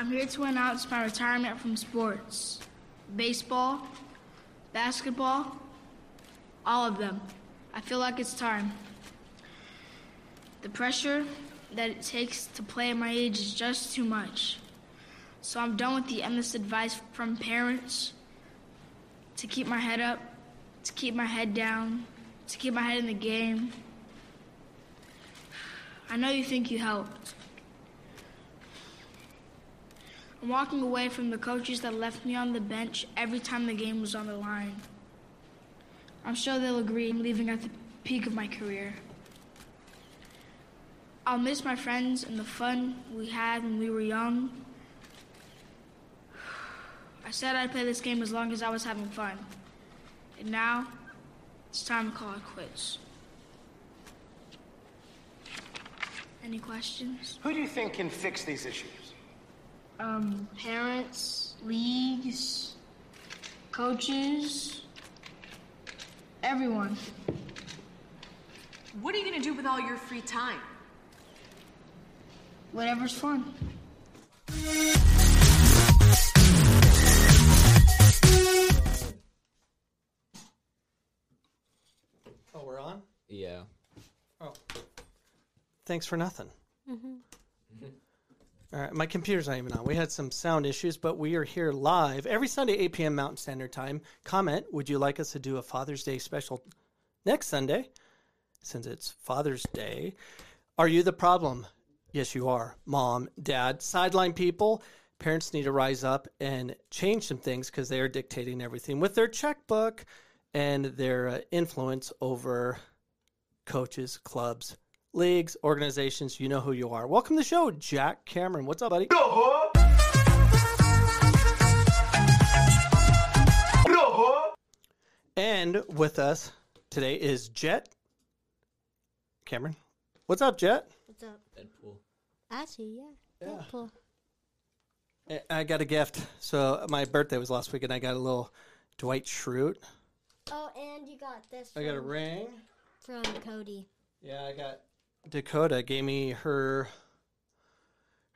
I'm here to announce my retirement from sports baseball, basketball, all of them. I feel like it's time. The pressure that it takes to play at my age is just too much. So I'm done with the endless advice from parents to keep my head up, to keep my head down, to keep my head in the game. I know you think you helped. I'm walking away from the coaches that left me on the bench every time the game was on the line. I'm sure they'll agree I'm leaving at the peak of my career. I'll miss my friends and the fun we had when we were young. I said I'd play this game as long as I was having fun. And now, it's time to call it quits. Any questions? Who do you think can fix these issues? Um, parents, leagues, coaches, everyone. What are you going to do with all your free time? Whatever's fun. Oh, we're on? Yeah. Oh. Thanks for nothing. All right, my computer's not even on. We had some sound issues, but we are here live every Sunday, 8 p.m. Mountain Standard Time. Comment Would you like us to do a Father's Day special next Sunday, since it's Father's Day? Are you the problem? Yes, you are. Mom, dad, sideline people. Parents need to rise up and change some things because they are dictating everything with their checkbook and their uh, influence over coaches, clubs, leagues, organizations. You know who you are. Welcome to the show, Jack Cameron. What's up, buddy? And with us today is Jet Cameron. What's up, Jet? What's up? Deadpool. Actually, yeah. Deadpool. I- I got a gift. So my birthday was last week, and I got a little Dwight Schrute. Oh, and you got this I got a ring. from Cody. Yeah, I got Dakota gave me her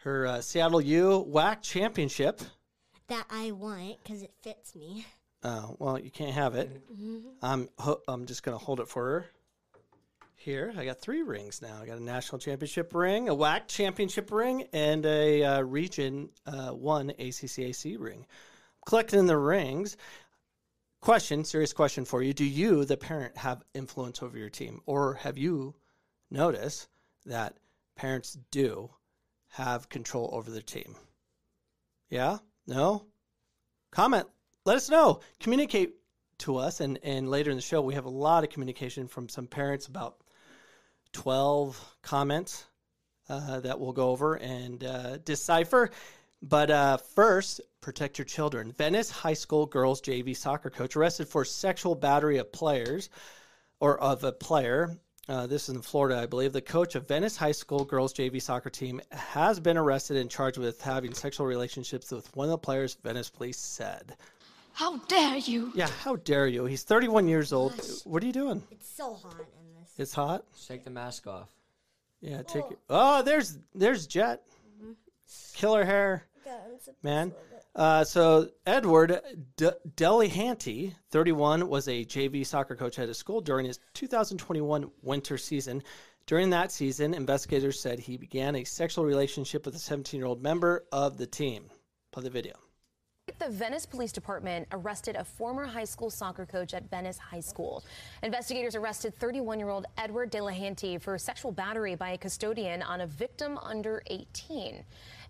her uh, Seattle U WAC championship. That I want because it fits me. Oh well, you can't have it. I'm ho- I'm just gonna hold it for her. Here, I got three rings now. I got a national championship ring, a WAC championship ring, and a uh, region uh, one ACCAC ring. Collecting the rings. Question, serious question for you: Do you, the parent, have influence over your team, or have you noticed that parents do have control over their team? Yeah? No? Comment. Let us know. Communicate to us. And, and later in the show, we have a lot of communication from some parents about 12 comments uh, that we'll go over and uh, decipher. But uh, first, protect your children. Venice High School girls JV soccer coach arrested for sexual battery of players or of a player. Uh, this is in Florida, I believe. The coach of Venice High School girls JV soccer team has been arrested and charged with having sexual relationships with one of the players, Venice police said. How dare you? Yeah, how dare you? He's 31 years old. What are you doing? It's so hot in this. It's hot. Just take the mask off. Yeah, take it. Oh, there's there's Jet. Killer hair, Yeah, man. Uh, so Edward D- Delahanty, 31, was a JV soccer coach at his school during his 2021 winter season. During that season, investigators said he began a sexual relationship with a 17-year-old member of the team. Play the video. The Venice Police Department arrested a former high school soccer coach at Venice High School. Investigators arrested 31 year old Edward Delahanty for sexual battery by a custodian on a victim under 18.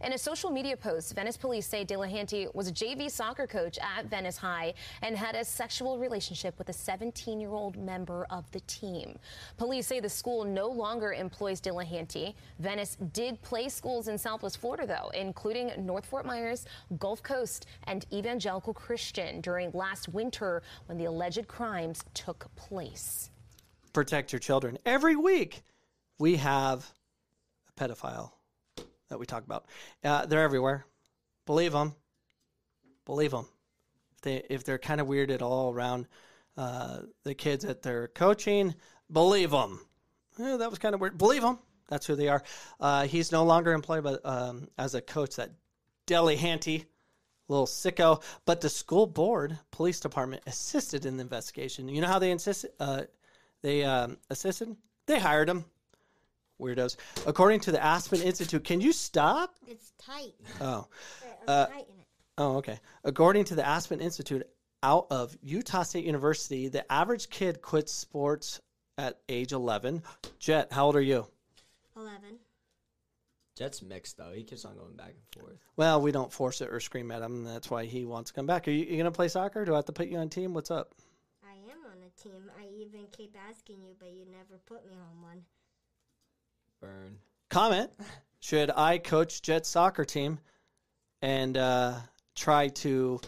In a social media post, Venice police say Delahanty was a JV soccer coach at Venice High and had a sexual relationship with a 17 year old member of the team. Police say the school no longer employs Delahanty. Venice did play schools in Southwest Florida, though, including North Fort Myers, Gulf Coast, and Evangelical Christian during last winter when the alleged crimes took place. protect your children. Every week, we have a pedophile that we talk about. Uh, they're everywhere. Believe them. Believe them. If they if they're kind of weird at all around uh, the kids that they're coaching, believe them. that was kind of weird. Believe them. That's who they are. Uh, he's no longer employed by, um, as a coach. That Delahanty, little sicko. But the school board, police department assisted in the investigation. You know how they insisted? Uh, they um, assisted. They hired him. Weirdos. According to the Aspen Institute, can you stop? It's tight. Oh. I'm uh, it. Oh, okay. According to the Aspen Institute, out of Utah State University, the average kid quits sports at age 11. Jet, how old are you? 11. Jet's mixed though. He keeps on going back and forth. Well, we don't force it or scream at him. That's why he wants to come back. Are you, you going to play soccer? Do I have to put you on team? What's up? I am on a team. I even keep asking you, but you never put me on one. Burn. Comment. Should I coach Jet soccer team and uh, try to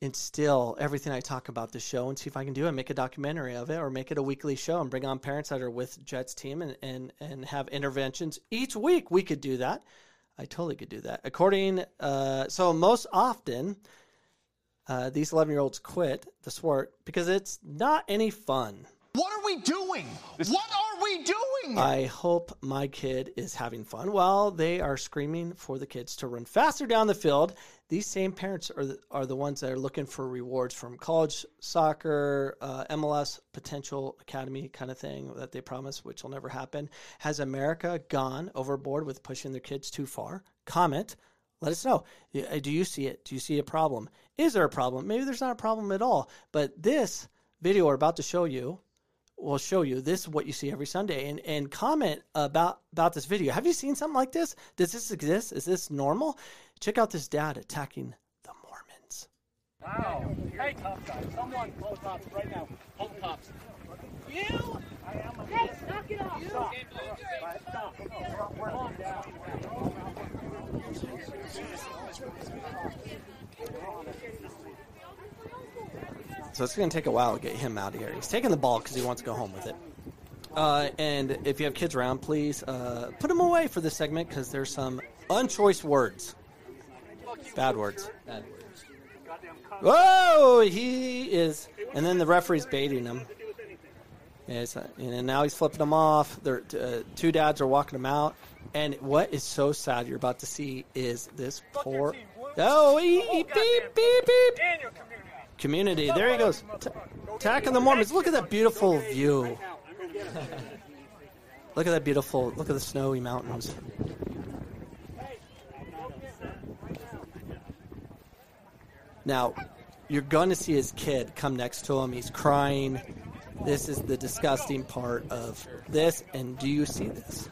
instill everything I talk about the show and see if I can do it, make a documentary of it or make it a weekly show and bring on parents that are with Jet's team and, and, and have interventions each week. We could do that. I totally could do that. According, uh, so most often, uh, these 11 year olds quit the sport because it's not any fun. What are we doing? What are we doing? I hope my kid is having fun while they are screaming for the kids to run faster down the field. These same parents are the, are the ones that are looking for rewards from college soccer, uh, MLS potential academy kind of thing that they promise, which will never happen. Has America gone overboard with pushing their kids too far? Comment. Let us know. Uh, Do you see it? Do you see a problem? Is there a problem? Maybe there's not a problem at all. But this video we're about to show you will show you this is what you see every Sunday and and comment about about this video. Have you seen something like this? Does this exist? Is this normal? Check out this dad attacking the Mormons. Wow. Hey, tough guy. Someone call cops right now. Call the cops. You? I am a Hey, knock it off. Stop. Right, stop. Calm down. So it's going to take a while to get him out of here. He's taking the ball because he wants to go home with it. Uh, and if you have kids around, please uh, put them away for this segment because there's some unchoice words, bad words. Bad words. Whoa, he is, and then the referee's baiting him. Yes, and now he's flipping them off. They're, uh, two dads are walking him out, and what is so sad you're about to see is this poor. Oh, he- beep beep beep. Community. Community, there he goes, T- attacking the Mormons. Look at that beautiful view. Look at that beautiful. Look at the snowy mountains. Now, you're going to see his kid come next to him. He's crying. This is the disgusting part of this. And do you see this?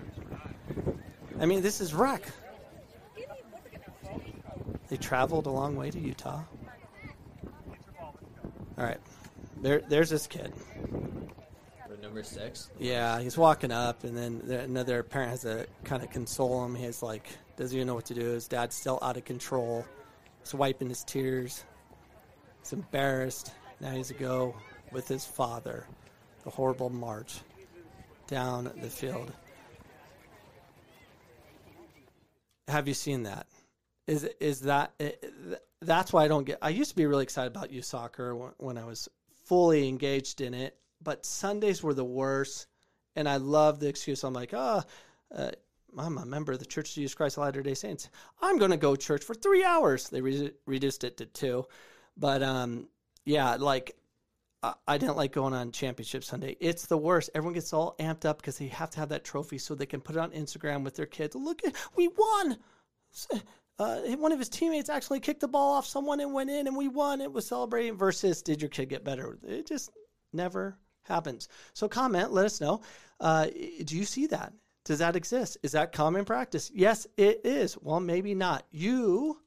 I mean, this is wreck. They traveled a long way to Utah. All right, there, there's this kid. Number six. Yeah, he's walking up, and then the- another parent has to kind of console him. He's like, doesn't even know what to do. His dad's still out of control. He's wiping his tears. He's embarrassed. Now he's to go with his father. The horrible march down the field. Have you seen that? Is is that eh, that's why I don't get. I used to be really excited about youth soccer when, I was fully engaged in it, but Sundays were the worst. And I love the excuse. I'm like, oh, uh, I'm a member of the Church of Jesus Christ of Latter Day Saints. I'm going to go church for three hours. They re- reduced it to two, but um, yeah, like I- I didn't like going on Championship Sunday. It's the worst. Everyone gets all amped up because they have to have that trophy so they can put it on Instagram with their kids. Look, at we won. Uh, one of his teammates actually kicked the ball off someone and went in, and we won. It was celebrating. Versus, did your kid get better? It just never happens. So comment. Let us know. Uh, do you see that? Does that exist? Is that common practice? Yes, it is. Well, maybe not. You,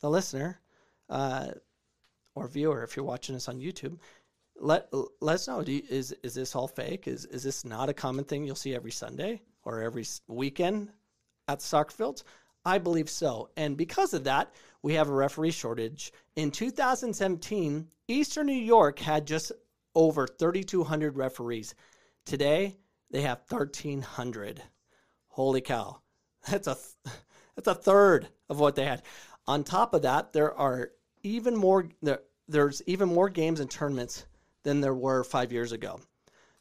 the listener, uh, or viewer, if you're watching us on YouTube, let let us know. You, is is this all fake? Is is this not a common thing you'll see every Sunday or every weekend at soccer fields? I believe so. And because of that, we have a referee shortage. In 2017, Eastern New York had just over 3,200 referees. Today, they have 1,300. Holy cow! That's a that's a third of what they had. On top of that, there are even more there, there's even more games and tournaments than there were five years ago.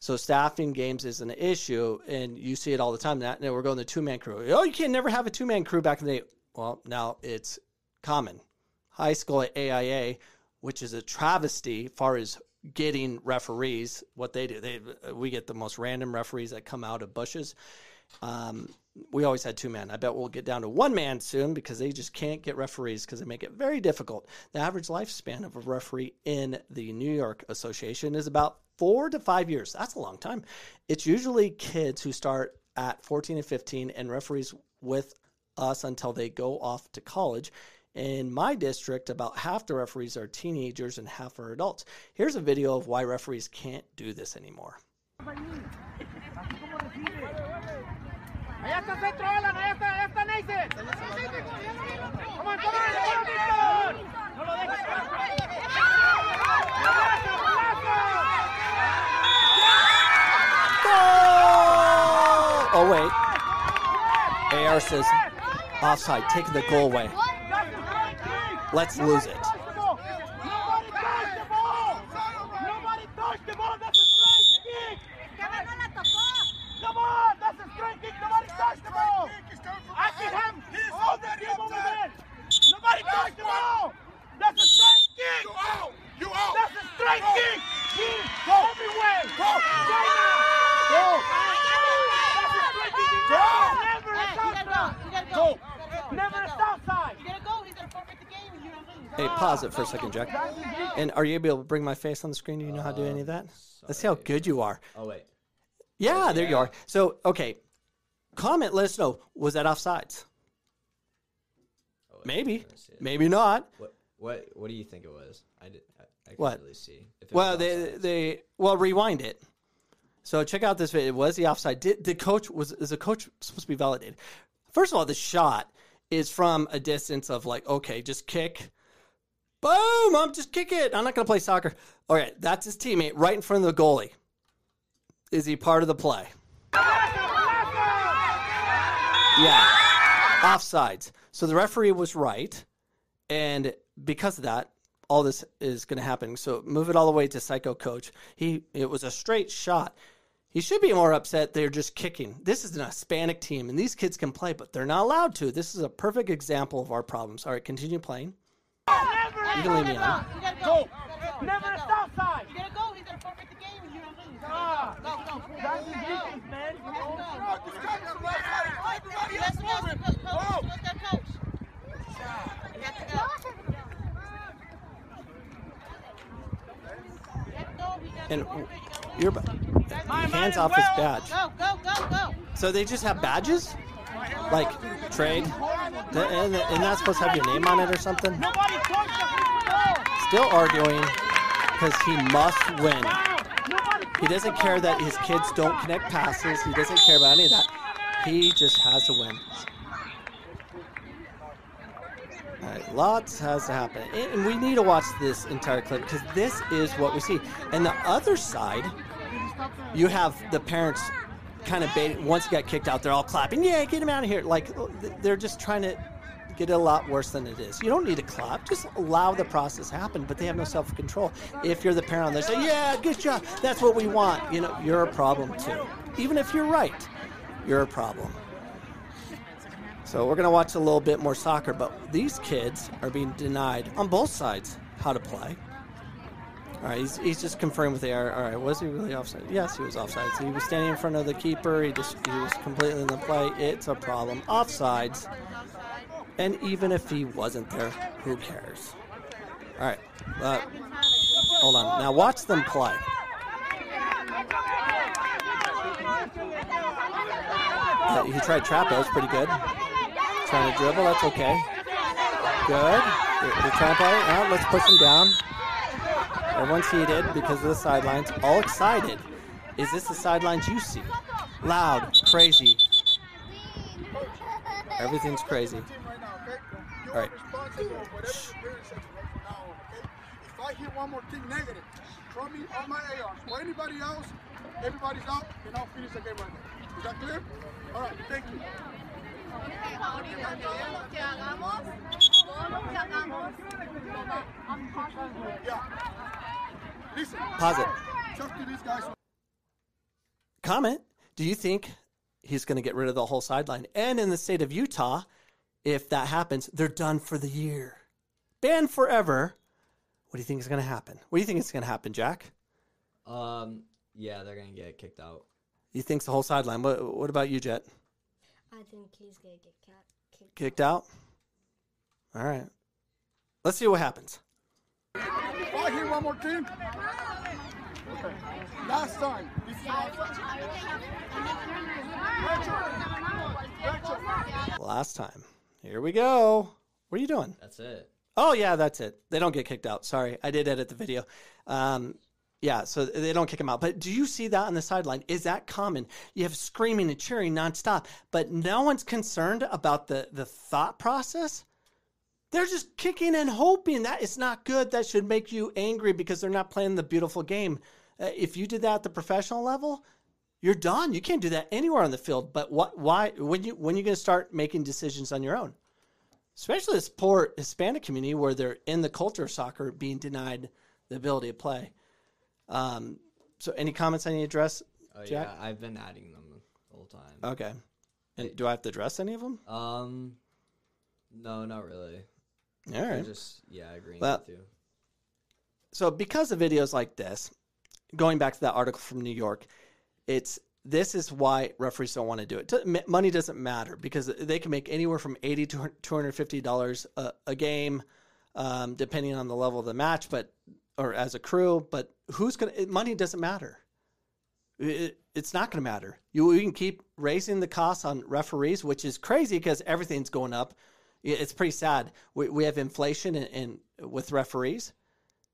So staffing games is an issue, and you see it all the time. That now we're going to two man crew. Oh, you can't never have a two man crew back in the day. well, now it's common. High school at AIA, which is a travesty far as getting referees. What they do, they we get the most random referees that come out of bushes. Um, we always had two men. I bet we'll get down to one man soon because they just can't get referees because they make it very difficult. The average lifespan of a referee in the New York Association is about four to five years. That's a long time. It's usually kids who start at 14 and 15 and referees with us until they go off to college. In my district, about half the referees are teenagers and half are adults. Here's a video of why referees can't do this anymore. AR says offside, taking the goal away. Let's lose it. Nobody touched the ball! Nobody touched the ball! That's a straight kick! Come on! That's a straight kick! Nobody touched the ball! I can have all the team over there! Nobody touched the ball! That's a straight kick! You out! You out! That's a straight kick! Kick everywhere! Go! Go! That's a straight kick! Go! Never a outside! Go! Never a outside! Hey, pause it for a second, Jack. And are you able to bring my face on the screen? Do you know how to do any of that? Let's see how good you are. Oh wait. Yeah, there you are. So, okay. Comment, let us know. Was that offsides? Oh, Maybe. let me see it. Maybe not. What what what do you think it was? I did. I, I couldn't What? really see. If it Well, was they offsides. they well rewind it. So check out this video. It was the offside. Did the coach was is the coach supposed to be validated? First of all, the shot is from a distance of like okay, just kick. Boom! I'm just kick it. I'm not gonna play soccer. All right, that's his teammate right in front of the goalie. Is he part of the play? Yeah. Offsides. So the referee was right. And because of that, all this is going to happen. So move it all the way to Psycho Coach. He it was a straight shot. He should be more upset they're just kicking. This is an Hispanic team and these kids can play, but they're not allowed to. This is a perfect example of our problems. All right, continue playing. You can leave me on. Go! Never a stop sign! You gotta go, he's gonna forfeit the game and you don't lose. Ah, go, go. That's his defense, man. Let's go, coach. Coach. Let's go, coach. You have to go. You have to go. And to forfeit. You're hands off his badge. Go, go, go, go. So they just have badges? Like trade? And, and that's supposed to have your name on it or something? Still arguing because he must win. He doesn't care that his kids don't connect passes. He doesn't care about any of that. He just has to win. Right, lots has to happen. And we need to watch this entire clip because this is what we see. And the other side, you have the parents kind of baiting. Once he got kicked out, they're all clapping. Yeah, get him out of here. Like they're just trying to get it a lot worse than it is. You don't need to clap. Just allow the process to happen. But they have no self control. If you're the parent, they say, "Yeah, good job. That's what we want." You know, you're a problem too. Even if you're right, you're a problem. So we're gonna watch a little bit more soccer, but these kids are being denied on both sides how to play. All right, he's, he's just confirming with the air. All right, was he really offside? Yes, he was offside. So he was standing in front of the keeper. He just he was completely in the play. It's a problem. Offsides. And even if he wasn't there, who cares? All right, uh, hold on. Now watch them play. Uh, he tried trap. That was pretty good. Trying to dribble. That's okay. Good. They're, they're play. Let's push him down. Everyone's heated because of the sidelines. All excited. Is this the sidelines you see? Loud, crazy. Everything's crazy. All right. If I hear one more thing negative, throw me all my or anybody else, everybody's out, and I'll finish the game right now. Is that clear? All right, thank you. Yeah. Listen. Pause it. Talk to these guys. Comment. Do you think he's going to get rid of the whole sideline? And in the state of Utah, if that happens, they're done for the year. Banned forever. What do you think is going to happen? What do you think is going to happen, Jack? Um, yeah, they're gonna get kicked out. You think's the whole sideline. What, what about you, Jet? I think he's gonna get cat kicked. Out. Kicked out? All right. Let's see what happens. I hear one more okay. Last time. Last time. Here we go. What are you doing? That's it. Oh yeah, that's it. They don't get kicked out. Sorry, I did edit the video. Um, yeah, so they don't kick them out. But do you see that on the sideline? Is that common? You have screaming and cheering nonstop, but no one's concerned about the the thought process. They're just kicking and hoping that it's not good. That should make you angry because they're not playing the beautiful game. Uh, if you did that at the professional level, you're done. You can't do that anywhere on the field. But what? Why? When you when you going to start making decisions on your own? Especially this poor Hispanic community where they're in the culture of soccer being denied the ability to play. Um, so, any comments I need to address, Oh Jack? yeah, I've been adding them the whole time. Okay. And do I have to address any of them? Um, no, not really. All Just yeah, agreeing Well- with you. so because of videos like this, going back to that article from New York, it's this is why referees don't want to do it. Money doesn't matter because they can make anywhere from eighty to two hundred fifty dollars a game, um, depending on the level of the match, but or as a crew. But who's gonna? Money doesn't matter. It, it's not going to matter. You, you can keep raising the costs on referees, which is crazy because everything's going up. It- It's pretty sad. We, we have inflation in, in with referees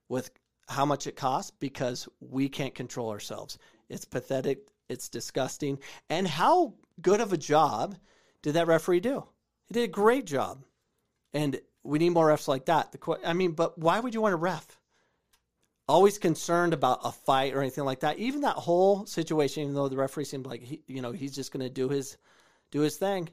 with how much it costs because we can't control ourselves. It's pathetic. It's disgusting. And how good of a job did that referee do? He did a great job. And we need more refs like that. The I mean, but why would you want a ref? Always concerned about a fight or anything like that. Even that whole situation, even though the referee seemed like he, you know, he's just going to do his, do his thing.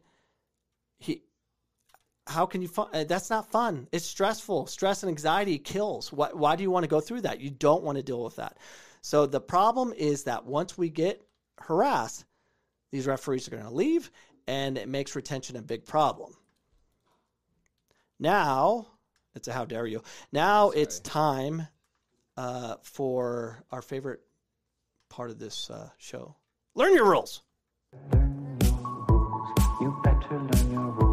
He, how can you fun? uh, That's not fun. It's stressful. Stress and anxiety kills. Why, why do you want to go through that? You don't want to deal with that. So the problem is that once we get harassed, these referees are going to leave, and it makes retention a big problem. Now, it's a how dare you. Now it's time uh, for our favorite part of this uh, show. Learn your rules. You better learn your rules.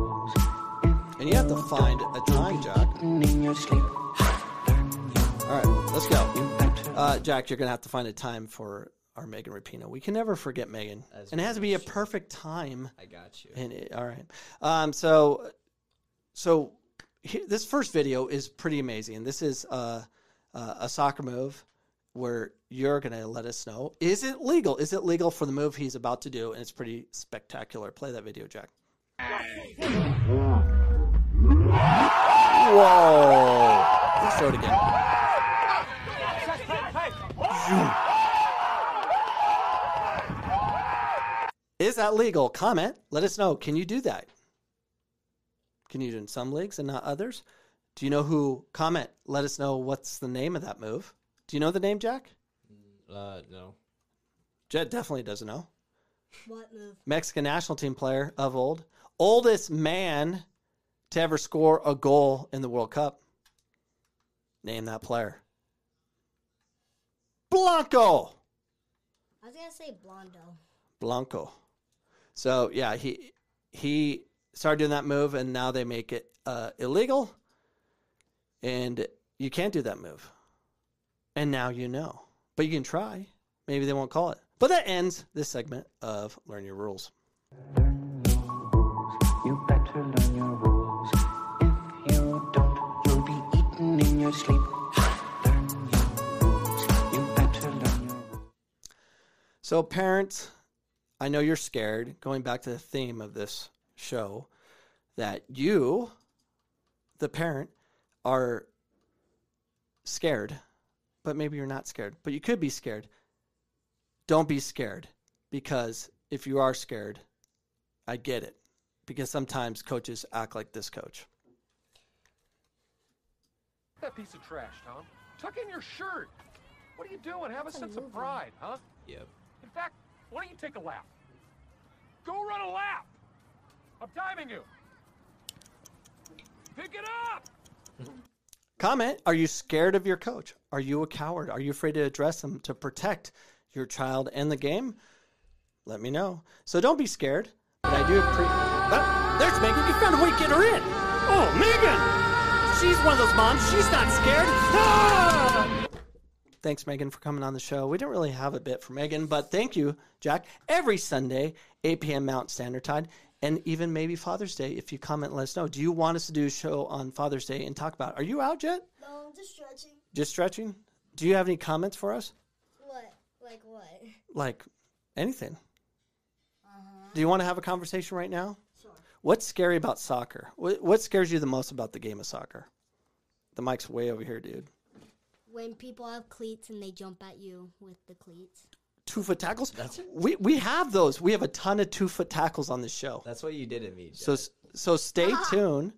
And you have to find a time, Jack. In your sleep. All right, let's go. Uh, Jack, you're going to have to find a time for our Megan Rapinoe. We can never forget Megan. As and it has to we be a perfect time. I got you. And it, all right. Um, so, so he, this first video is pretty amazing. This is uh, uh, a soccer move where you're going to let us know is it legal? Is it legal for the move he's about to do? And it's pretty spectacular. Play that video, Jack. Whoa! Let's show it again. Is that legal? Comment. Let us know. Can you do that? Can you do it in some leagues and not others? Do you know who? Comment. Let us know what's the name of that move. Do you know the name, Jack? Uh, no. Jet definitely doesn't know. What move? Mexican national team player of old, oldest man to ever score a goal in the World Cup. Name that player. Blanco. I was gonna say Blondo. Blanco. So yeah, he he started doing that move, and now they make it uh, illegal, and you can't do that move. And now you know, but you can try. Maybe they won't call it. But that ends this segment of Learn Your Rules. Sleep. So, parents, I know you're scared, going back to the theme of this show, that you, the parent, are scared, but maybe you're not scared, but you could be scared. Don't be scared because if you are scared, I get it because sometimes coaches act like this coach. That piece of trash, Tom. Tuck in your shirt. What are you doing? Have a sense of pride, huh? Yep. In fact, why don't you take a lap? Go run a lap. I'm timing you. Pick it up! Comment Are you scared of your coach? Are you a coward? Are you afraid to address him to protect your child and the game? Let me know. So don't be scared. But I do appreciate. Oh, there's Megan. You found a way to get her in. Oh, Megan! She's one of those moms. She's not scared. Ah! Thanks, Megan, for coming on the show. We didn't really have a bit for Megan, but thank you, Jack. Every Sunday, 8 p.m. Mountain Standard Time, and even maybe Father's Day, if you comment, let us know. Do you want us to do a show on Father's Day and talk about? Are you out yet? No, I'm just stretching. Just stretching? Do you have any comments for us? What? Like what? Like anything? Do you want to have a conversation right now? Sure. What's scary about soccer? What, what scares you the most about the game of soccer? The mic's way over here, dude. When people have cleats and they jump at you with the cleats. Two foot tackles? we, we have those. We have a ton of two foot tackles on this show. That's what you did to me. So so stay tuned.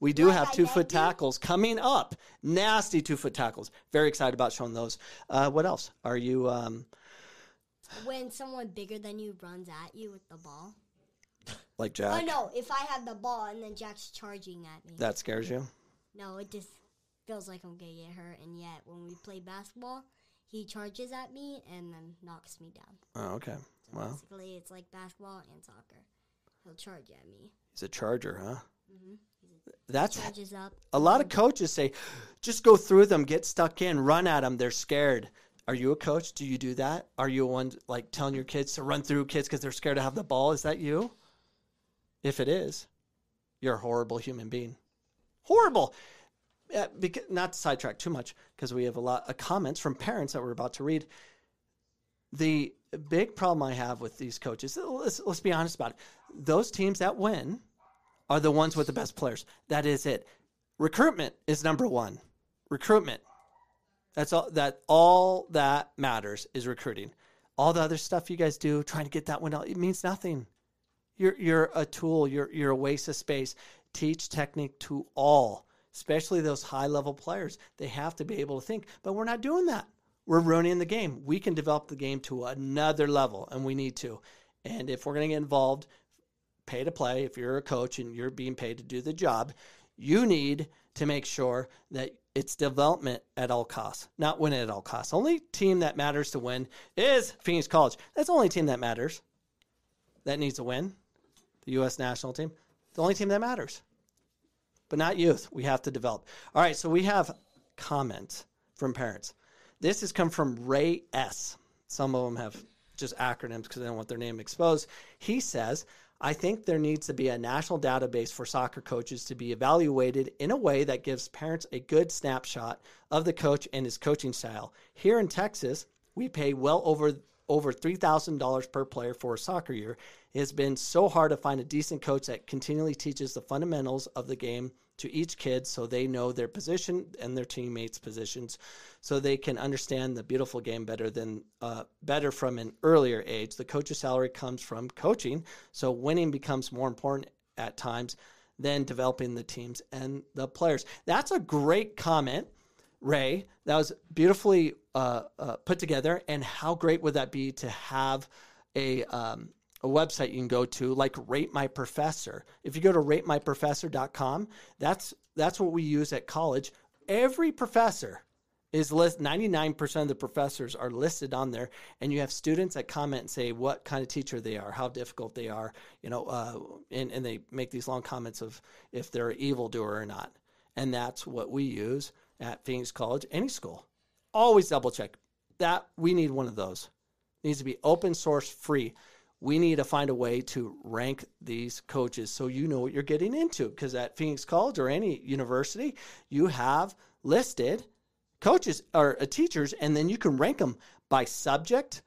We do have two foot tackles coming up. Nasty two foot tackles. Very excited about showing those. Uh, what else? Are you? Um, When someone bigger than you runs at you with the ball. Like Jack? Oh no! If I have the ball and then Jack's charging at me. That scares you? No, it just feels like I'm gonna get hurt. And yet, when we play basketball, he charges at me and then knocks me down. Oh, okay. Well, Basically, it's like basketball and soccer. He'll charge at me. he's a charger, huh? hmm That's charges up. a lot of coaches say, just go through them, get stuck in, run at them. They're scared. Are you a coach? Do you do that? Are you one like telling your kids to run through kids because they're scared to have the ball? Is that you? If it is, you're a horrible human being. Horrible. Yeah, because, not to sidetrack too much because we have a lot of comments from parents that we're about to read. The big problem I have with these coaches, uh, let's, let's be honest about it. Those teams that win are the ones with the best players. That is it. Recruitment is number one. Recruitment. That's all that all that matters is recruiting. All the other stuff you guys do, trying to get that one out, it means nothing. You're you're a tool, you're you're a waste of space. Teach technique to all, especially those high level players. They have to be able to think, but we're not doing that. We're ruining the game. We can develop the game to another level, and we need to. And if we're going to get involved, pay to play, if you're a coach and you're being paid to do the job, you need to make sure that it's development at all costs, not win at all costs. Only team that matters to win is Phoenix College. That's the only team that matters that needs to win. The U.S. national team, the only team that matters, but not youth. We have to develop. All right, so we have comments from parents. This has come from Ray S. Some of them have just acronyms because they don't want their name exposed. He says, I think there needs to be a national database for soccer coaches to be evaluated in a way that gives parents a good snapshot of the coach and his coaching style. Here in Texas, we pay well over over $3,000 per player for a soccer year. It has been so hard to find a decent coach that continually teaches the fundamentals of the game to each kid so they know their position and their teammates' positions so they can understand the beautiful game better than uh, better from an earlier age. The coach's salary comes from coaching, so winning becomes more important at times than developing the teams and the players. That's a great comment. Ray, that was beautifully uh, uh, put together. And how great would that be to have a um, a website you can go to like Rate My Professor. If you go to ratemyprofessor.com, that's that's what we use at college. Every professor is list 99% of the professors are listed on there and you have students that comment and say what kind of teacher they are how difficult they are you know uh, and, and they make these long comments of if they're an evildoer or not and that's what we use at phoenix college any school always double check. That we need one of those. It needs to be open source free. We need to find a way to rank these coaches so you know what you're getting into because at phoenix college or any university you have listed coaches or uh, teachers and then you can rank them by subject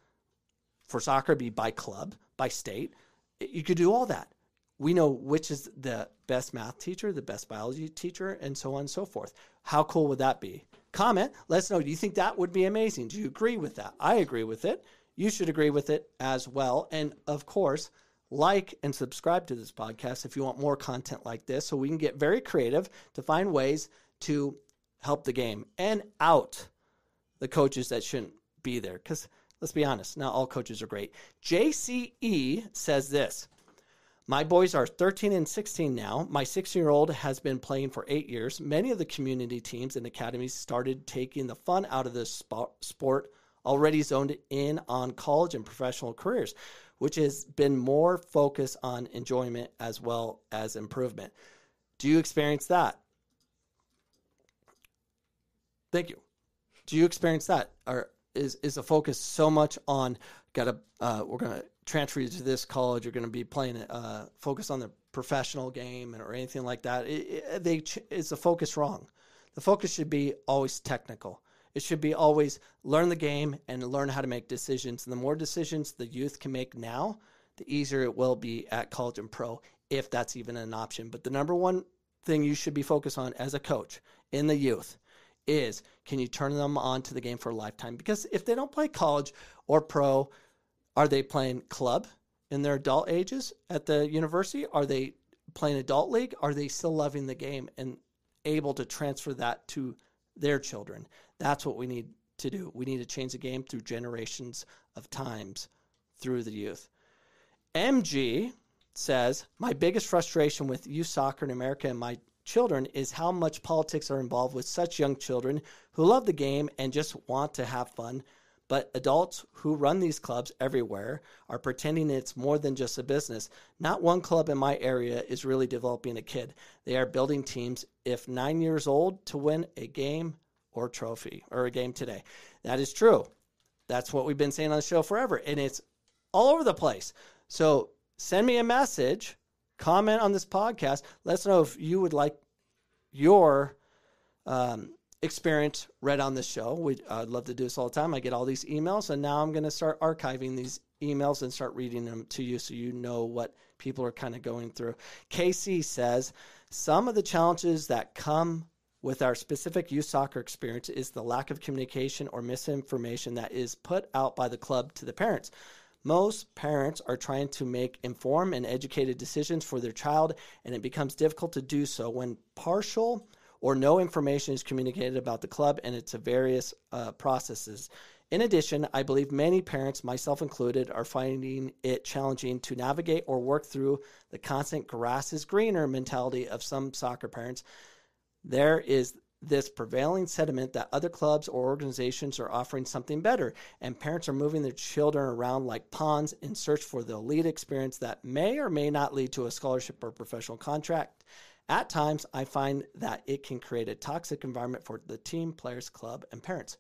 for soccer be by club by state. You could do all that. We know which is the best math teacher the best biology teacher and so on and so forth. How cool would that be comment let us know do you think that would be amazing do you agree with that i agree with it you should agree with it as well and of course like and subscribe to this podcast if you want more content like this so we can get very creative to find ways to help the game and out the coaches that shouldn't be there. Because let's be honest, not all coaches are great. JCE says this My boys are 13 and 16 now. My 16 year old has been playing for eight years. Many of the community teams and academies started taking the fun out of this sport, already zoned in on college and professional careers, which has been more focused on enjoyment as well as improvement. Do you experience that? Thank you. Do you experience that? Or is is the focus so much on got to uh, we're going to transfer you to this college? You're going to be playing uh, focus on the professional game or anything like that? It, it, they is the focus wrong? The focus should be always technical. It should be always learn the game and learn how to make decisions. And the more decisions the youth can make now, the easier it will be at college and pro, if that's even an option. But the number one thing you should be focused on as a coach in the youth is can you turn them on to the game for a lifetime? Because if they don't play college or pro, are they playing club in their adult ages at the university? Are they playing adult league? Are they still loving the game and able to transfer that to their children? That's what we need to do. We need to change the game through generations of times through the youth. MG says, My biggest frustration with youth soccer in America and my children is how much politics are involved with such young children who love the game and just want to have fun. But adults who run these clubs everywhere are pretending it's more than just a business. Not one club in my area is really developing a kid. They are building teams, if nine years old, to win a game or trophy or a game today. That is true. That's what we've been saying on the show forever. And it's all over the place. So send me a message, comment on this podcast. Let us know if you would like your um, experience read on this show. We, uh, I'd love to do this all the time. I get all these emails, and now I'm going to start archiving these emails and start reading them to you so you know what people are kind of going through. Casey says some of the challenges that come with our specific youth soccer experience is the lack of communication or misinformation that is put out by the club to the parents. Most parents are trying to make informed and educated decisions for their child, and it becomes difficult to do so when partial or no information is communicated about the club and its various uh, processes. In addition, I believe many parents, myself included, are finding it challenging to navigate or work through the constant grass is greener mentality of some soccer parents. There is this prevailing sentiment that other clubs or organizations are offering something better, and parents are moving their children around like pawns in search for the elite experience that may or may not lead to a scholarship or professional contract. At times, I find that it can create a toxic environment for the team, players, club, and parents.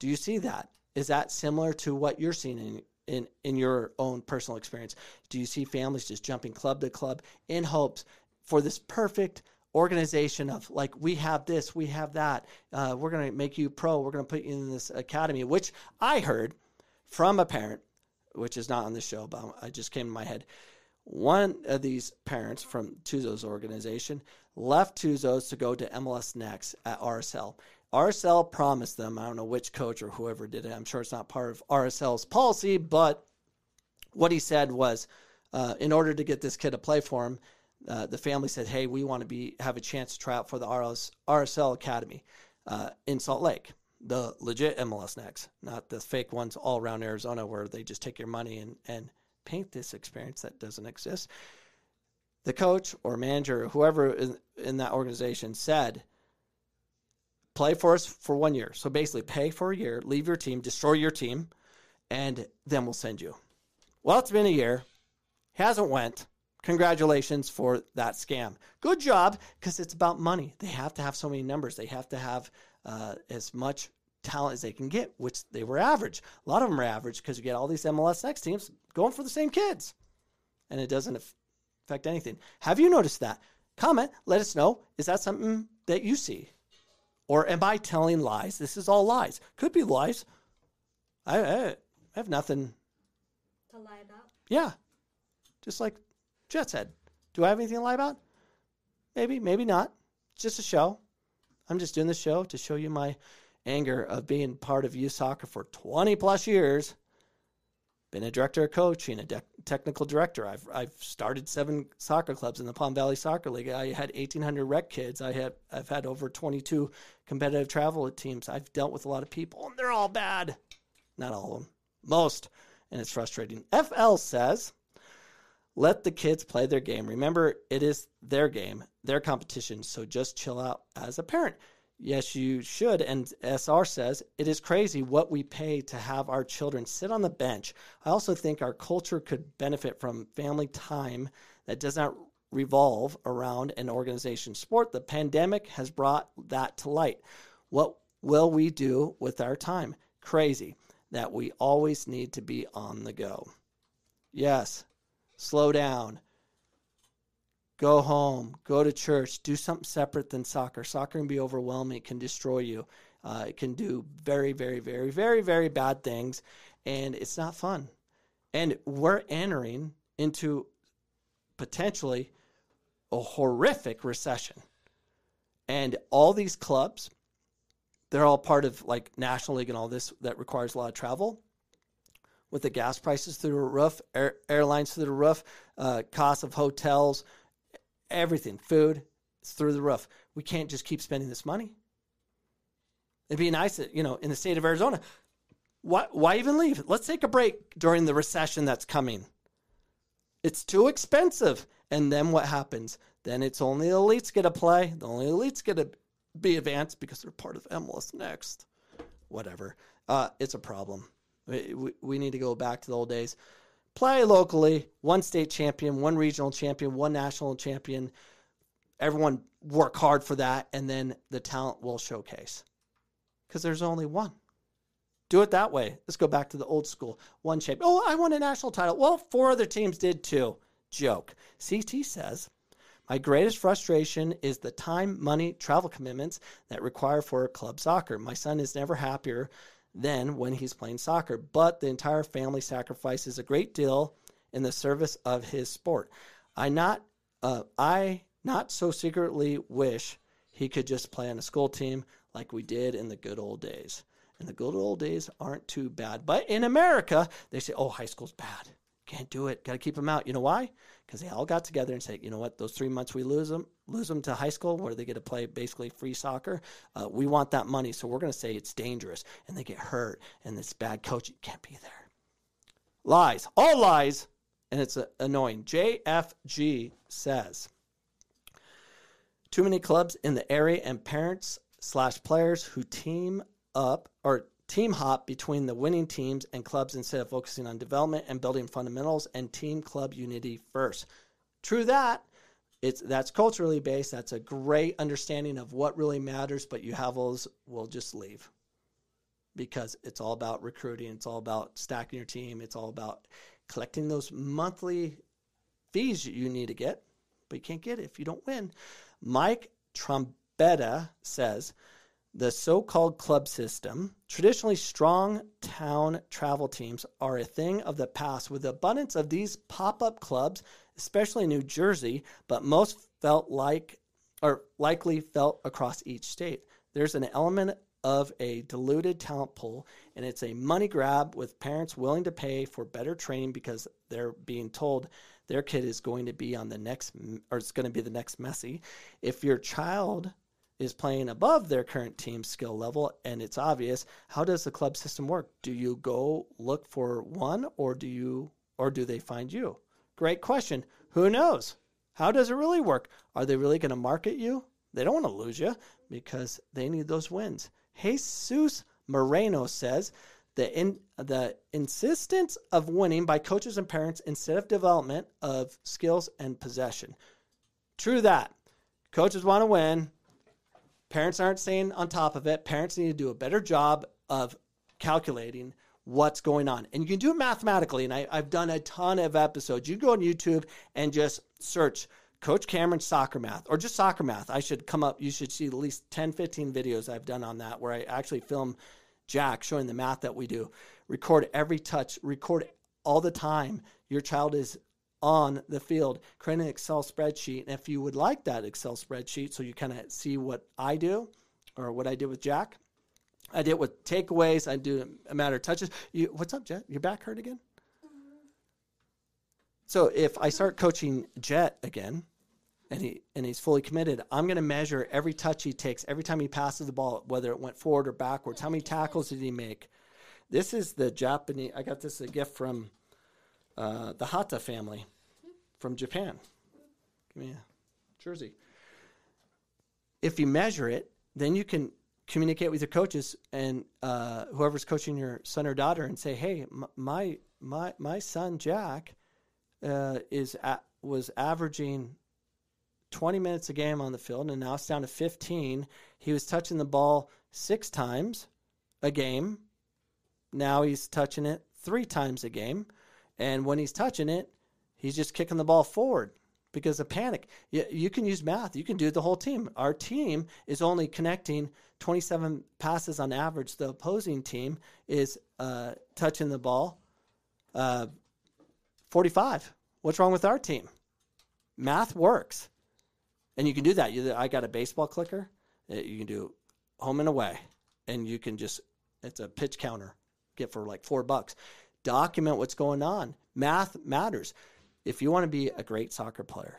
Do you see that? Is that similar to what you're seeing in, in, in your own personal experience? Do you see families just jumping club to club in hopes for this perfect organization of like, we have this, we have that, uh, we're going to make you pro, we're going to put you in this academy, which I heard from a parent, which is not on the show, but I just came to my head one of these parents from Tuzo's organization left Tuzo's to go to MLS Next at RSL. RSL promised them, I don't know which coach or whoever did it, I'm sure it's not part of RSL's policy, but what he said was uh, in order to get this kid to play for him, uh, the family said, "Hey, we want to be have a chance to try out for the RS, RSL Academy uh, in Salt Lake, the legit MLS Next, not the fake ones all around Arizona where they just take your money and and paint this experience that doesn't exist. The coach or manager or whoever in, in that organization said, play for us for one year. So basically, pay for a year, leave your team, destroy your team, and then we'll send you. Well, it's been a year, hasn't went. Congratulations for that scam. Good job because it's about money. They have to have so many numbers. They have to have uh, as much talent as they can get, which they were average. A lot of them are average because you get all these MLS next teams going for the same kids, and it doesn't affect anything. Have you noticed that? Comment, let us know. Is that something that you see? Or am I telling lies? This is all lies. Could be lies. I, I have nothing. To lie about? Yeah. Just like Jet said. Do I have anything to lie about? Maybe, maybe not. It's just a show. I'm just doing the show to show you my anger of being part of youth soccer for 20 plus years. Been a director of coaching, a de- technical director. I've I've started seven soccer clubs in the Palm Valley Soccer League. I had 1,800 rec kids. I had I've had over 22 competitive travel teams. I've dealt with a lot of people, and they're all bad. Not all of them, most, and it's frustrating. FL says, Let the kids play their game. Remember, it is their game, their competition. So just chill out as a parent. Yes, you should. And SR says it is crazy what we pay to have our children sit on the bench. I also think our culture could benefit from family time that does not revolve around an organization sport. The pandemic has brought that to light. What will we do with our time? Crazy that we always need to be on the go. Yes, slow down. Go home, go to church, do something separate than soccer. Soccer can be overwhelming, it can destroy you. Uh, it can do very, very, very, very, very bad things, and it's not fun. And we're entering into potentially a horrific recession. And all these clubs, they're all part of like National League and all this that requires a lot of travel. With the gas prices through the roof, air, airlines through the roof, uh, cost of hotels, everything, food, it's through the roof. We can't just keep spending this money. It'd be nice that, you know, in the state of Arizona, why, why even leave? Let's take a break during the recession that's coming. It's too expensive. And then what happens? Then it's only the elites get to play. The only elites get to be advanced because they're part of MLS next. Whatever. Uh, it's a problem. We, we, we need to go back to the old days. Play locally, one state champion, one regional champion, one national champion. Everyone work hard for that, and then the talent will showcase. Because there's only one. Do it that way. Let's go back to the old school. One champion. Oh, I won a national title. Well, four other teams did too. Joke. CT says, my greatest frustration is the time, money, travel commitments that require for club soccer. My son is never happier than when he's playing soccer, but the entire family sacrifices a great deal in the service of his sport. I not uh, I not so secretly wish he could just play on a school team like we did in the good old days. And the good old days aren't too bad. But in America, they say, oh, high school's bad. Can't do it. Got to keep them out. You know why? Because they all got together and said, you know what? Those three months we lose them, lose them to high school where they get to play basically free soccer. Uh, we want that money, so we're going to say it's dangerous, and they get hurt, and this bad coaching. Can't be there. Lies, all lies, and it's uh, annoying. JFG says too many clubs in the area and parents slash players who team up or team hop between the winning teams and clubs instead of focusing on development and building fundamentals and team club unity first. True that. It's that's culturally based. That's a great understanding of what really matters, but you have those will just leave. Because it's all about recruiting, it's all about stacking your team, it's all about collecting those monthly fees you need to get, but you can't get it if you don't win. Mike Trombetta says the so called club system, traditionally strong town travel teams, are a thing of the past with the abundance of these pop up clubs, especially in New Jersey, but most felt like or likely felt across each state. There's an element of a diluted talent pool, and it's a money grab with parents willing to pay for better training because they're being told their kid is going to be on the next or it's going to be the next Messi. If your child is playing above their current team skill level and it's obvious how does the club system work? Do you go look for one or do you or do they find you? Great question. Who knows? How does it really work? Are they really going to market you? They don't want to lose you because they need those wins. Jesus moreno says the in, the insistence of winning by coaches and parents instead of development of skills and possession. True that. Coaches want to win Parents aren't staying on top of it. Parents need to do a better job of calculating what's going on. And you can do it mathematically. And I, have done a ton of episodes. You go on YouTube and just search Coach Cameron soccer math or just soccer math. I should come up, you should see at least 10, 15 videos I've done on that where I actually film Jack showing the math that we do. Record every touch, record all the time your child is on the field, create an Excel spreadsheet. And if you would like that Excel spreadsheet so you kind of see what I do or what I did with Jack, I did with takeaways, I do a matter of touches. You, what's up, Jet? Your back hurt again? Mm-hmm. So if I start coaching Jet again, and he and he's fully committed, I'm going to measure every touch he takes, every time he passes the ball, whether it went forward or backwards. How many tackles did he make? This is the Japanese. I got this as a gift from uh, the Hata family from Japan. Give me a jersey. If you measure it, then you can communicate with your coaches and uh, whoever's coaching your son or daughter and say, "Hey, my my my son Jack uh, is at, was averaging 20 minutes a game on the field, and now it's down to 15. He was touching the ball six times a game. Now he's touching it three times a game, and when he's touching it, he's just kicking the ball forward." Because of panic, you, you can use math. You can do the whole team. Our team is only connecting 27 passes on average. The opposing team is uh, touching the ball uh, 45. What's wrong with our team? Math works. And you can do that. You, I got a baseball clicker. Uh, You can do home and away. And you can just, it's a pitch counter, get for like four bucks. Document what's going on. Math matters. If you want to be a great soccer player,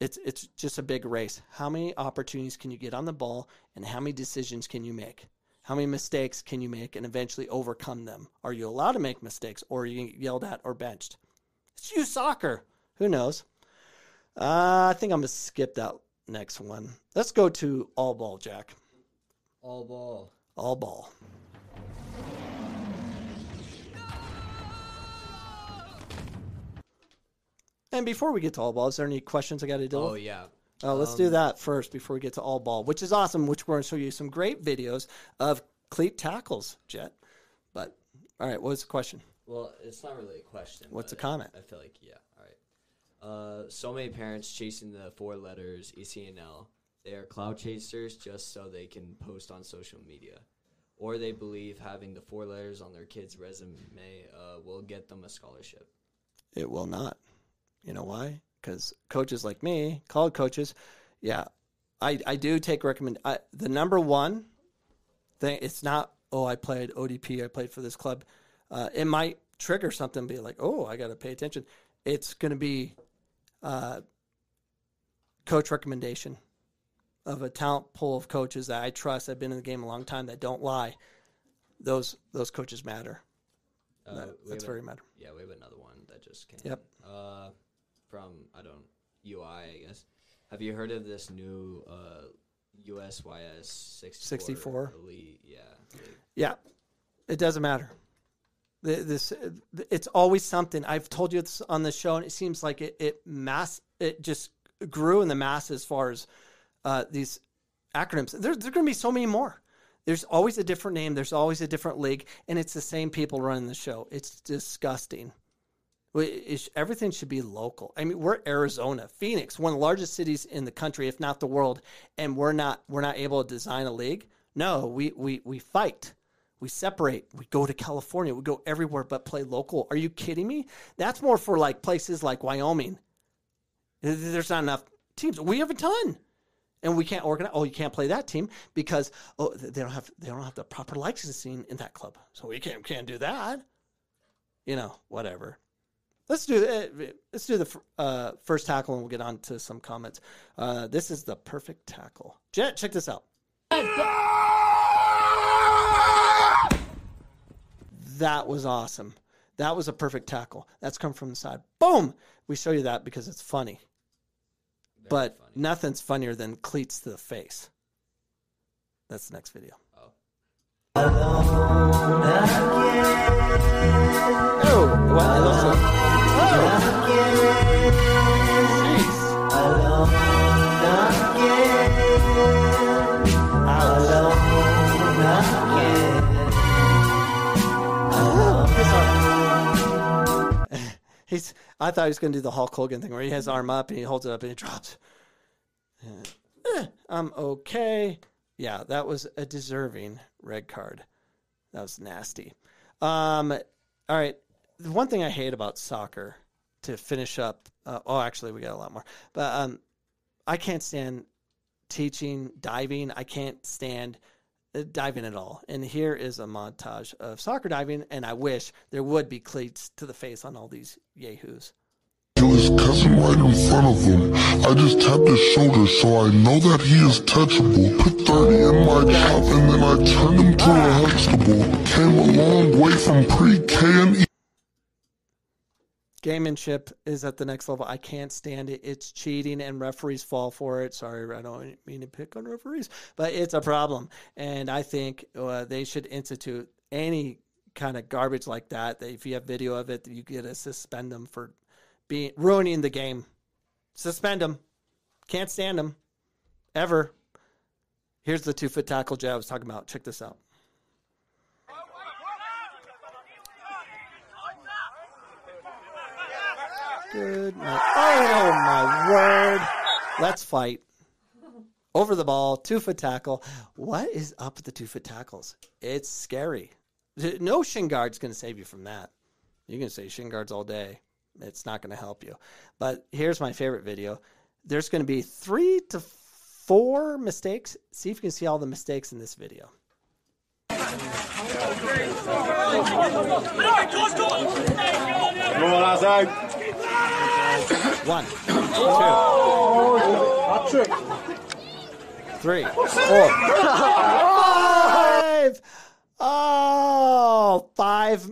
it's it's just a big race. How many opportunities can you get on the ball and how many decisions can you make? How many mistakes can you make and eventually overcome them? Are you allowed to make mistakes or are you yelled at or benched? It's you soccer. Who knows? Uh, I think I'm going to skip that next one. Let's go to all ball, Jack. All ball. All ball. And before we get to all ball, is there any questions I got to deal Oh with? yeah. Oh, let's do Um, that first before we get to all ball, which is awesome. Which we're going to show you some great videos of cleat tackles, Jet. But all right, what was the question? Well, it's not really a question. What's a comment? I feel like yeah. All right. Uh, so many parents chasing the four letters E ECNL. They are cloud chasers just so they can post on social media, or they believe having the four letters on their kid's resume uh, will get them a scholarship. It will not. You know why? Because coaches like me, college coaches, yeah, I, I do take recommend. I, the number one thing, it's not, oh, I played ODP, I played for this club. Uh, it might trigger something, be like, oh, I got to pay attention. It's going to be uh, coach recommendation of a talent pool of coaches that I trust. I've been in the game a long time that don't lie. Those those coaches matter. Uh, That- that's a- very matter. Yeah, we have another one that just came. Yep. Uh, from I don't UI, I guess. Have you heard of this new uh, USYS 64? 64? Elite? Yeah. league? Yeah, it doesn't matter. This it's always something. I've told you this on the show, and it seems like it it mass it just grew in the mass as far as uh, these acronyms. There, there's going to be so many more. There's always a different name. There's always a different league, and it's the same people running the show. It's disgusting. Everything should be local. I mean, we're Arizona, Phoenix, one of the largest cities in the country, if not the world, and we're not we're not able to design a league. No, we we we fight. We separate. We go to California. We go everywhere but play local. Are you kidding me? That's more for like places like Wyoming. There's not enough teams. We have a ton, and we can't organize. Oh, you can't play that team because oh they don't have they don't have the proper licensing in that club, so we can't can't do that. You know, whatever. Let's do uh, let's do the uh, first tackle, and we'll get on to some comments. Uh, this is the perfect tackle. Jet, check this out. That was awesome. That was a perfect tackle. That's come from the side. Boom. We show you that because it's funny. but nothing's funnier than cleats to the face. That's the next video. Oh, well, listen. He's. I thought he was going to do the Hulk Hogan thing where he has arm up and he holds it up and he drops. Eh, I'm okay. Yeah, that was a deserving red card. That was nasty. Um, all right. The one thing I hate about soccer to finish up. Uh, oh, actually, we got a lot more. But um, I can't stand teaching diving. I can't stand uh, diving at all. And here is a montage of soccer diving, and I wish there would be cleats to the face on all these yahoos. Kill his cousin right in front of him. I just tapped his shoulder so I know that he is touchable. Put 30 in my chop and then I turned him to a Huxtable. Came a long way from pre-K and E. Gamemanship is at the next level. I can't stand it. It's cheating, and referees fall for it. Sorry, I don't mean to pick on referees, but it's a problem. And I think uh, they should institute any kind of garbage like that. That if you have video of it, you get to suspend them for being ruining the game. Suspend them. Can't stand them ever. Here's the two foot tackle Jay I was talking about. Check this out. Good. night. Oh my word! Let's fight. Over the ball, two foot tackle. What is up with the two foot tackles? It's scary. No shin guard's going to save you from that. You can say shin guards all day. It's not going to help you. But here's my favorite video. There's going to be three to four mistakes. See if you can see all the mistakes in this video. On, outside. One, trick. three, four, five. Oh, five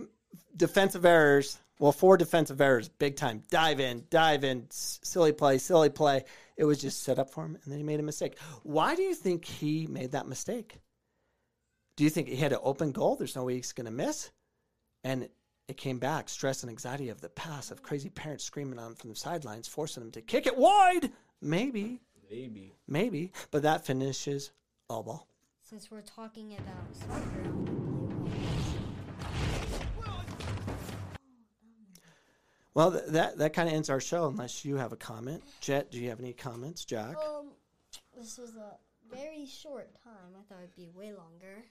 defensive errors. Well, four defensive errors, big time. Dive in, dive in, s- silly play, silly play. It was just set up for him, and then he made a mistake. Why do you think he made that mistake? Do you think he had an open goal? There's no way he's going to miss? And it came back stress and anxiety of the past, of crazy parents screaming on from the sidelines, forcing him to kick it wide. Maybe, Maybe. maybe, but that finishes all ball. Since we're talking about soccer, Well, th- that that kind of ends our show. Unless you have a comment, Jet. Do you have any comments, Jack? um, this was a very short time. I thought it'd be way longer.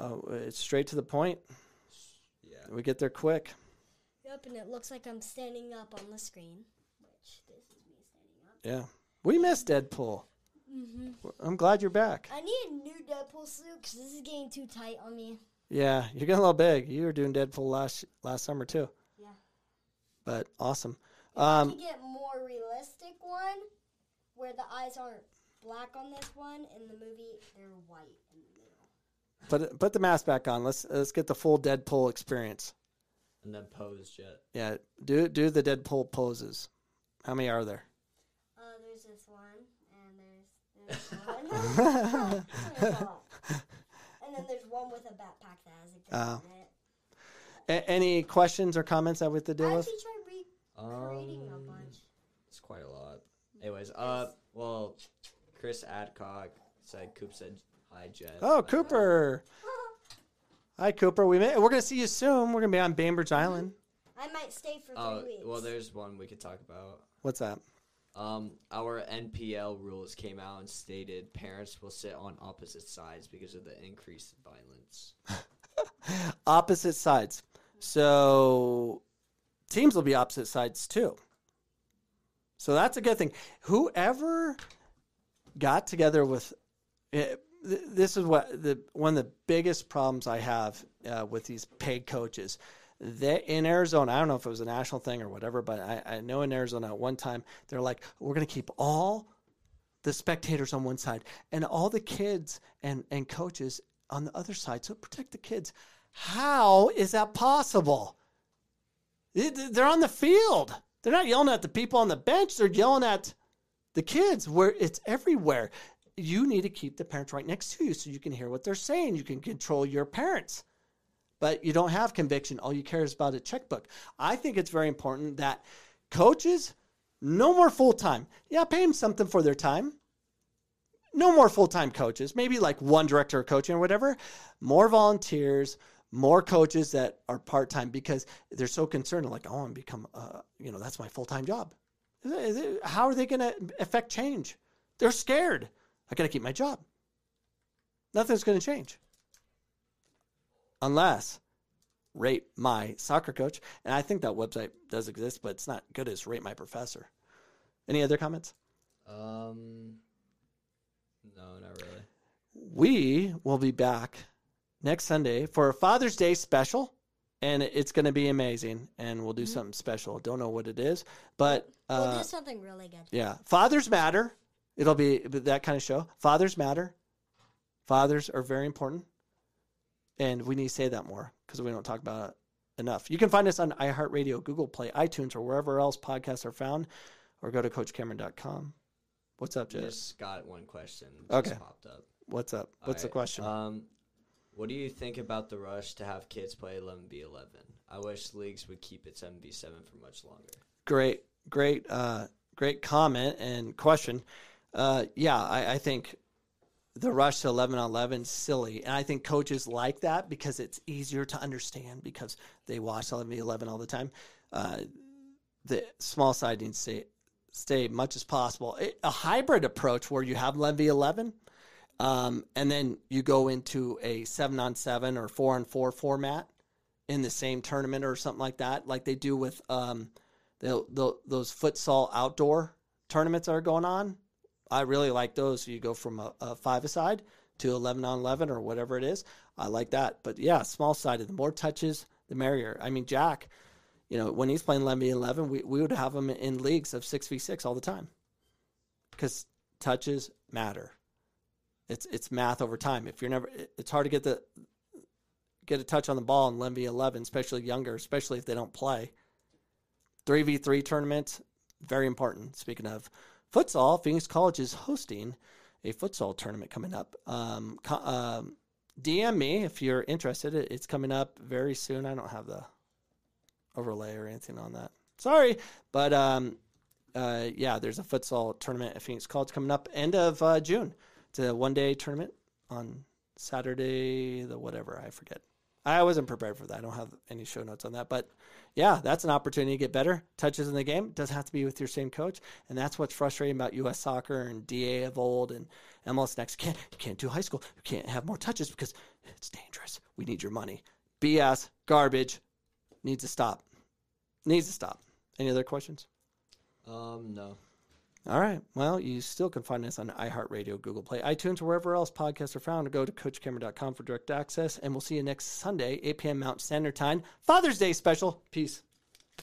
Oh, it's straight to the point. Yeah. We get there quick. Yep, and it looks like I'm standing up on the screen, which this is me standing up. Yeah, we missed Deadpool. hmm I'm glad you're back. I need a new Deadpool suit because this is getting too tight on me. Yeah, you're getting a little big. You were doing Deadpool last last summer too. Yeah. But awesome. If I could Um, get more realistic one, where the eyes aren't black on this one, in the movie they're white in the middle. Put put the mask back on. Let's let's get the full Deadpool experience. And then pose jet. Yeah, do do the Deadpool poses. How many are there? Uh, there's this one, and there's this one. There's and then there's one with a backpack that has a gun Uh, in it. A- any questions or comments that we have to I deal with? actually tried recreating a Um, bunch. It's quite a lot. Anyways, uh, well, Chris Adcock said Coop said hi, Jet. Oh, Bye. Cooper. Hi, Cooper. We may, we're gonna see you soon. We're gonna be on Bainbridge Island. I might stay for three Oh, weeks. well, there's one we could talk about. What's that? Um, our NPL rules came out and stated parents will sit on opposite sides because of the increased violence. Opposite sides. So teams will be opposite sides too. So that's a good thing. Whoever got together with eh, th- this is what the one of the biggest problems I have uh, with these paid coaches. They, in Arizona, I don't know if it was a national thing or whatever, but I, I know in Arizona at one time they're like, we're going to keep all the spectators on one side and all the kids and, and coaches on the other side. So protect the kids. How is that possible? They're on the field. They're not yelling at the people on the bench. They're yelling at the kids where it's everywhere. You need to keep the parents right next to you so you can hear what they're saying. You can control your parents. But you don't have conviction. All you care is about a checkbook. I think it's very important that coaches, no more full time. Yeah, pay them something for their time no more full time coaches, maybe like one director of coaching or whatever, more volunteers, more coaches that are part time because they're so concerned, like, oh, I'm become, uh, you know, that's my full time job. How are they going to affect change? They're scared. I got to keep my job. Nothing's going to change unless rate my soccer coach. And I think that website does exist, but it's not good as rate my professor. Any other comments? Um, no, not really. we will be back next Sunday for a Father's Day special, and it's going to be amazing. And we'll do something special. Don't know what it is, but we'll uh, do something really good. yeah, fathers matter. It'll be that kind of show. Fathers matter. Fathers are very important, and we need to say that more because we don't talk about it enough. You can find us on iHeartRadio, Google Play, iTunes, or wherever else podcasts are found, or go to CoachCameron.com. What's up, Jess? Just got one question. Okay. Popped up. What's up? What's the question? Um, what do you think about the rush to have kids play 11v11? I wish leagues would keep it 7v7 for much longer. great, great, uh, great comment and question. Uh, yeah, I, I think the rush to 11 on 11 is silly. And I think coaches like that because it's easier to understand because they watch 11 11 all the time. Uh, the small side needs to stay, stay much as possible. It- a hybrid approach where you have 11 v 11 um, and then you go into a 7 on 7 or 4 on 4 format in the same tournament or something like that, like they do with um, those futsal outdoor tournaments that are going on. I really like those. You go from a, a five aside to 11 on 11 or whatever it is. I like that. But yeah, small sided, the more touches, the merrier. I mean, Jack, you know, when he's playing 11 v 11, we, we would have him in leagues of 6v6 all the time because touches matter. It's it's math over time. If you're never, it's hard to get the get a touch on the ball in 11 v 11, especially younger, especially if they don't play. 3v3 tournaments, very important. Speaking of futsal, Phoenix College is hosting a futsal tournament coming up. Um, co- um, DM me if you're interested. It- It's coming up very soon. I don't have the overlay or anything on that. Sorry, but um, uh, yeah, there's a futsal tournament at Phoenix College coming up end of uh, June. It's a one day tournament on Saturday, the whatever I forget. I wasn't prepared for that. I don't have any show notes on that, but yeah, that's an opportunity to get better touches in the game. It doesn't have to be with your same coach, and that's what's frustrating about U.S. soccer and DA of old and MLS next. You can't you can't do high school. You can't have more touches because it's dangerous. We need your money. BS garbage needs to stop. Needs to stop. Any other questions? Um, no. All right. Well, you still can find us on iHeartRadio, Google Play, iTunes, wherever else podcasts are found. Or go to CoachCameron.com for direct access. And we'll see you next Sunday, 8 p.m. Mountain Standard Time. Father's Day special. Peace.